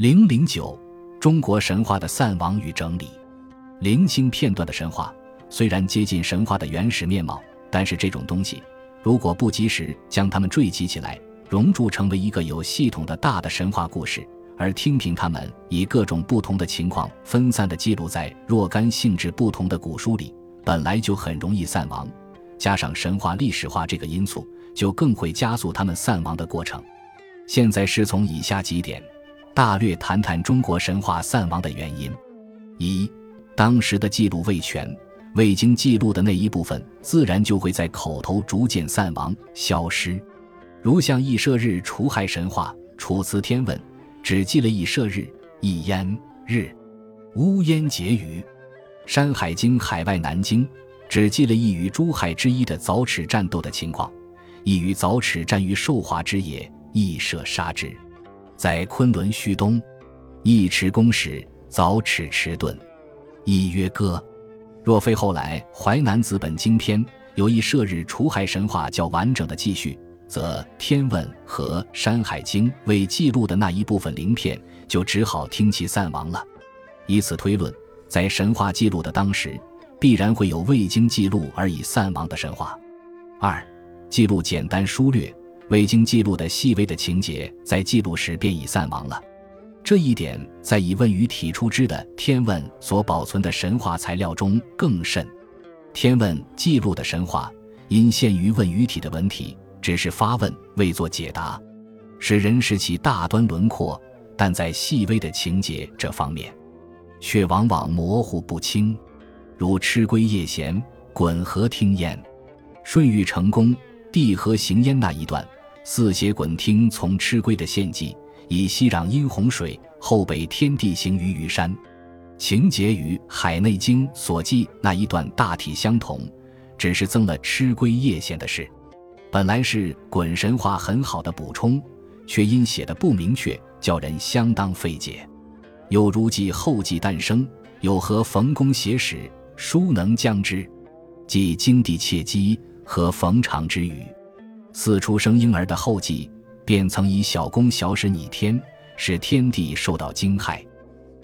零零九，中国神话的散亡与整理。零星片段的神话虽然接近神话的原始面貌，但是这种东西如果不及时将它们缀集起来，熔铸成为一个有系统的大的神话故事，而听凭它们以各种不同的情况分散地记录在若干性质不同的古书里，本来就很容易散亡。加上神话历史化这个因素，就更会加速他们散亡的过程。现在是从以下几点。大略谈谈中国神话散亡的原因：一、当时的记录未全，未经记录的那一部分，自然就会在口头逐渐散亡消失。如像羿射日除害神话，《楚辞天问》只记了羿射日、羿烟日、乌烟结雨；《山海经·海外南经》只记了羿与诸海之一的凿齿战斗的情况，羿与凿齿战于寿华之野，羿射杀之。在昆仑虚东，一持弓矢，凿齿迟钝。一曰：“歌。”若非后来《淮南子》本经篇有一射日除害神话较完整的记叙，则《天问》和《山海经》未记录的那一部分鳞片，就只好听其散亡了。以此推论，在神话记录的当时，必然会有未经记录而已散亡的神话。二，记录简单疏略。未经记录的细微的情节，在记录时便已散亡了。这一点在以问语体出之的《天问》所保存的神话材料中更甚。《天问》记录的神话，因限于问语体的文体，只是发问，未作解答，使人识其大端轮廓，但在细微的情节这方面，却往往模糊不清。如吃龟夜闲，滚河听烟，舜禹成功，帝和行烟那一段。四斜滚听从吃龟的献祭，以息壤因洪水，后北天地行于虞山。情节与《海内经》所记那一段大体相同，只是增了吃龟夜献的事。本来是滚神话很好的补充，却因写的不明确，叫人相当费解。又如记后继诞生，有何冯公写史，殊能将之？即经地切机和冯长之语。四出生婴儿的后继，便曾以小功小使逆天，使天地受到惊骇。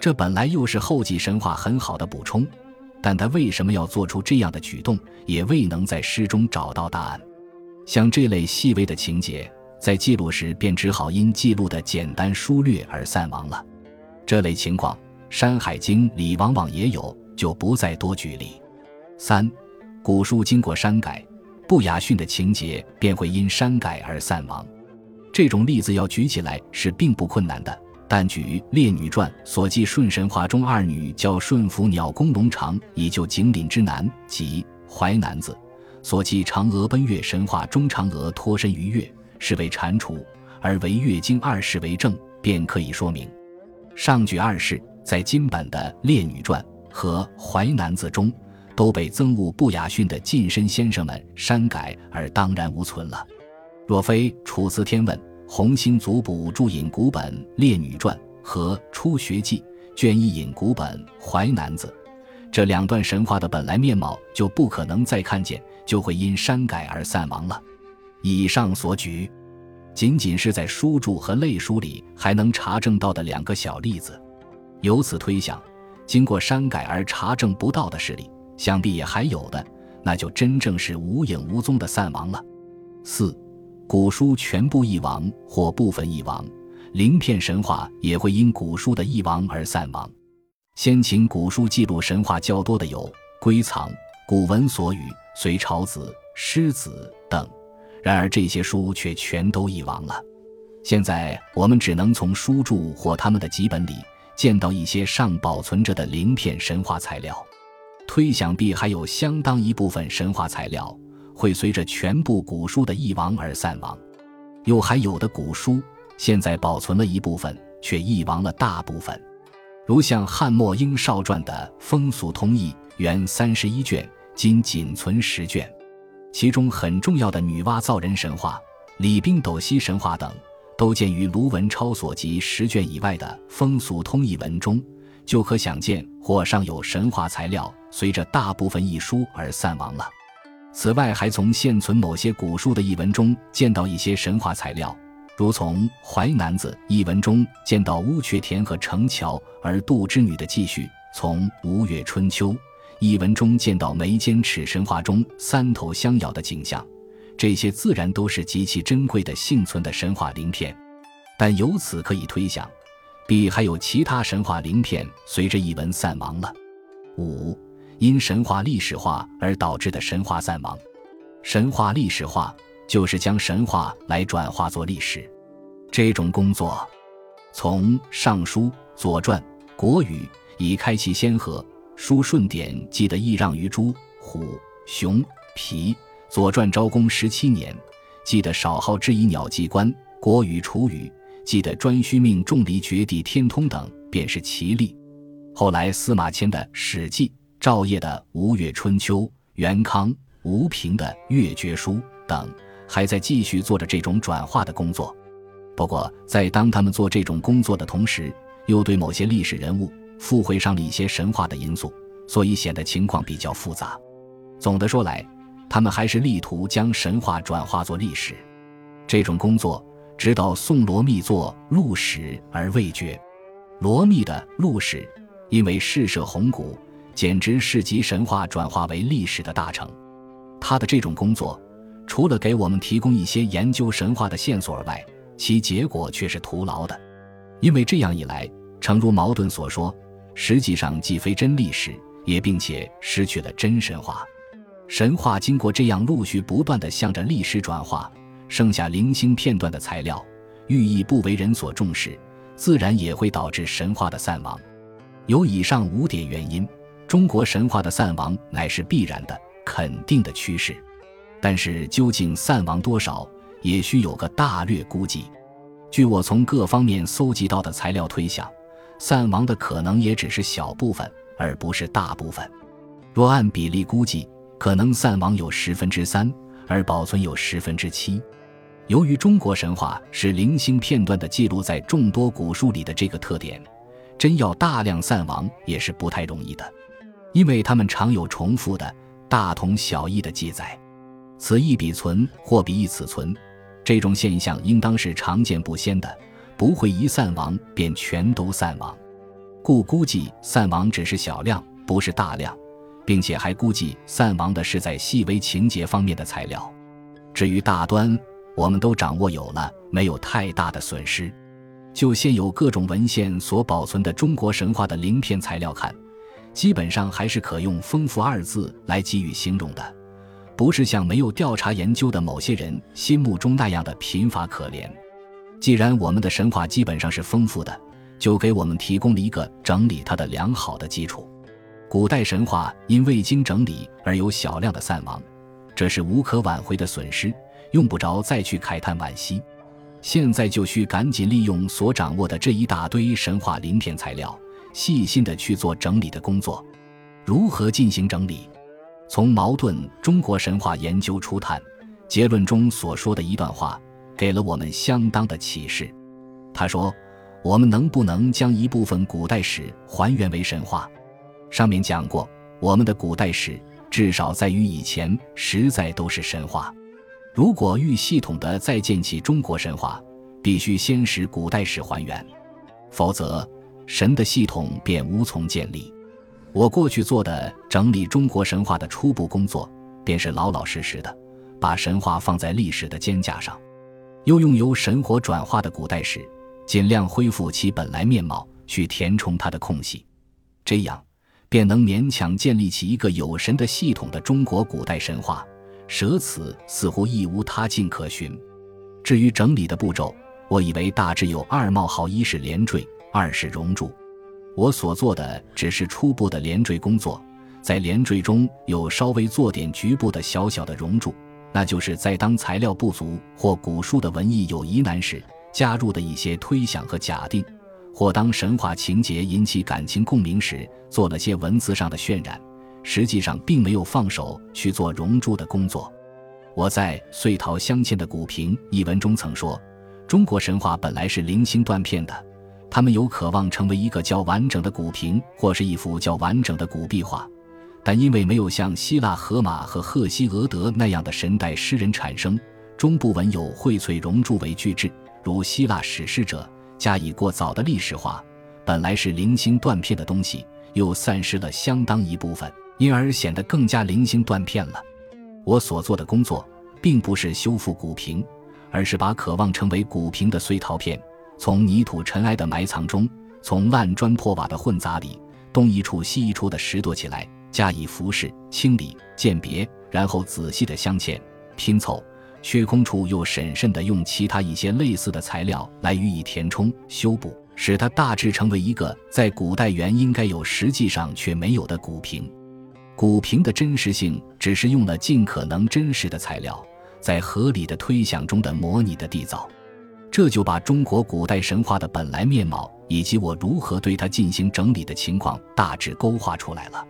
这本来又是后继神话很好的补充，但他为什么要做出这样的举动，也未能在诗中找到答案。像这类细微的情节，在记录时便只好因记录的简单疏略而散亡了。这类情况，《山海经》里往往也有，就不再多举例。三，古书经过删改。不雅训的情节便会因删改而散亡，这种例子要举起来是并不困难的。但举《列女传》所记舜神话中二女叫舜服鸟公龙长以救景岭之南，及《淮南子》所记嫦娥奔月神话中嫦娥脱身于月，是为蟾蜍，而为月经二世为证，便可以说明。上举二世在今本的《列女传》和《淮南子》中。都被憎恶不雅训的近身先生们删改而荡然无存了。若非《楚辞天问》红星族补注引古本《列女传》和《初学记》卷一引古本《淮南子》，这两段神话的本来面貌就不可能再看见，就会因删改而散亡了。以上所举，仅仅是在书注和类书里还能查证到的两个小例子。由此推想，经过删改而查证不到的事例。想必也还有的，那就真正是无影无踪的散亡了。四，古书全部遗亡或部分遗亡，鳞片神话也会因古书的遗亡而散亡。先秦古书记录神话较多的有《归藏》《古文所语》《隋朝子》《诗子》等，然而这些书却全都遗亡了。现在我们只能从书注或他们的几本里见到一些尚保存着的鳞片神话材料。推想必还有相当一部分神话材料会随着全部古书的译亡而散亡，又还有的古书现在保存了一部分，却译亡了大部分。如像汉末英少传的《风俗通义》，原三十一卷，今仅存十卷，其中很重要的女娲造人神话、李冰斗西神话等，都见于卢文超所集十卷以外的《风俗通义》文中。就可想见，或尚有神话材料随着大部分一书而散亡了。此外，还从现存某些古书的译文中见到一些神话材料，如从《淮南子》一文中见到乌鹊田和城桥而渡之女的记叙，从《吴越春秋》一文中见到眉间尺神话中三头相咬的景象，这些自然都是极其珍贵的幸存的神话鳞片。但由此可以推想，必还有其他神话鳞片随着一文散亡了。五、因神话历史化而导致的神话散亡。神话历史化。就是将神话来转化作历史，这种工作，从《尚书》《左传》《国语》以开启先河，《书顺典》记得易让于猪、虎、熊、皮，《左传》昭公十七年记得少号之以鸟祭官，《国语》楚语记得颛顼命仲离绝地天通等，便是其例。后来司马迁的《史记》，赵晔的《吴越春秋》，元康、吴平的《越绝书》等。还在继续做着这种转化的工作，不过在当他们做这种工作的同时，又对某些历史人物附会上了一些神话的因素，所以显得情况比较复杂。总的说来，他们还是力图将神话转化作历史。这种工作直到宋罗密作《陆史》而未绝。罗密的《陆史》因为试射宏古，简直是集神话转化为历史的大成。他的这种工作。除了给我们提供一些研究神话的线索而外，其结果却是徒劳的，因为这样一来，诚如矛盾所说，实际上既非真历史，也并且失去了真神话。神话经过这样陆续不断的向着历史转化，剩下零星片段的材料，寓意不为人所重视，自然也会导致神话的散亡。有以上五点原因，中国神话的散亡乃是必然的、肯定的趋势。但是究竟散亡多少，也需有个大略估计。据我从各方面搜集到的材料推想，散亡的可能也只是小部分，而不是大部分。若按比例估计，可能散亡有十分之三，而保存有十分之七。由于中国神话是零星片段的记录在众多古书里的这个特点，真要大量散亡也是不太容易的，因为它们常有重复的大同小异的记载。此一彼存，或彼一此存，这种现象应当是常见不鲜的，不会一散亡便全都散亡。故估计散亡只是小量，不是大量，并且还估计散亡的是在细微情节方面的材料。至于大端，我们都掌握有了，没有太大的损失。就现有各种文献所保存的中国神话的鳞片材料看，基本上还是可用“丰富”二字来给予形容的。不是像没有调查研究的某些人心目中那样的贫乏可怜。既然我们的神话基本上是丰富的，就给我们提供了一个整理它的良好的基础。古代神话因未经整理而有小量的散亡，这是无可挽回的损失，用不着再去慨叹惋惜。现在就需赶紧利用所掌握的这一大堆神话鳞片材料，细心的去做整理的工作。如何进行整理？从矛盾中国神话研究初探结论中所说的一段话，给了我们相当的启示。他说：“我们能不能将一部分古代史还原为神话？上面讲过，我们的古代史至少在于以前实在都是神话。如果欲系统的再建起中国神话，必须先使古代史还原，否则神的系统便无从建立。”我过去做的整理中国神话的初步工作，便是老老实实的把神话放在历史的肩架上，又用由神火转化的古代史，尽量恢复其本来面貌，去填充它的空隙，这样便能勉强建立起一个有神的系统的中国古代神话。舍此似乎亦无他径可循。至于整理的步骤，我以为大致有二冒号：一是连缀，二是熔铸。我所做的只是初步的连缀工作，在连缀中有稍微做点局部的小小的熔铸，那就是在当材料不足或古书的文艺有疑难时，加入的一些推想和假定；或当神话情节引起感情共鸣时，做了些文字上的渲染。实际上并没有放手去做熔铸的工作。我在《岁陶镶嵌的古瓶》一文中曾说：“中国神话本来是零星断片的。”他们有渴望成为一个较完整的古瓶，或是一幅较完整的古壁画，但因为没有像希腊荷马和赫西俄德那样的神代诗人产生，中部文有荟萃熔铸为巨制，如希腊史诗者加以过早的历史化，本来是零星断片的东西，又散失了相当一部分，因而显得更加零星断片了。我所做的工作，并不是修复古瓶，而是把渴望成为古瓶的碎陶片，从泥土尘埃的埋藏中，从烂砖破瓦的混杂里，东一处西一处的拾掇起来，加以服饰、清理、鉴别，然后仔细的镶嵌、拼凑。缺空处又审慎地用其他一些类似的材料来予以填充、修补，使它大致成为一个在古代原应该有、实际上却没有的古瓶。古瓶的真实性只是用了尽可能真实的材料，在合理的推想中的模拟的缔造，这就把中国古代神话的本来面貌以及我如何对它进行整理的情况大致勾画出来了。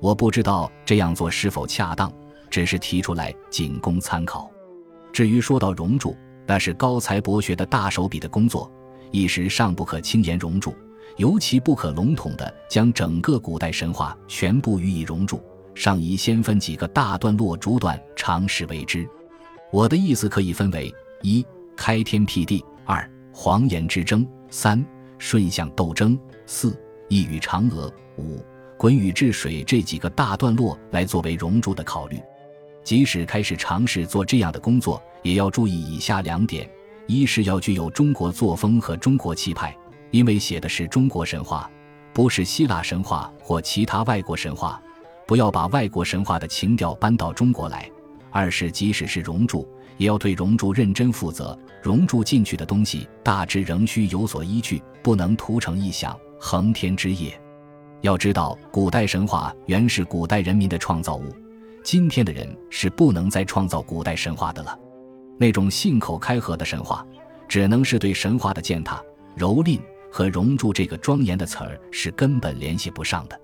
我不知道这样做是否恰当，只是提出来仅供参考。至于说到熔铸，那是高才博学的大手笔的工作，一时尚不可轻言熔铸，尤其不可笼统的将整个古代神话全部予以熔铸，尚宜先分几个大段落逐段尝试为之。我的意思可以分为：一、开天辟地；二、黄炎之争；三、顺象斗争；四、一与嫦娥；五、鲧禹治水这几个大段落来作为熔铸的考虑。即使开始尝试做这样的工作，也要注意以下两点：一是要具有中国作风和中国气派，因为写的是中国神话，不是希腊神话或其他外国神话，不要把外国神话的情调搬到中国来；二是即使是熔铸，也要对熔铸认真负责，熔铸进去的东西大致仍需有所依据，不能徒成一想，横天之业。要知道，古代神话原是古代人民的创造物。今天的人是不能再创造古代神话的了，那种信口开河的神话，只能是对神话的践踏、蹂躏和“熔铸”这个庄严的词儿是根本联系不上的。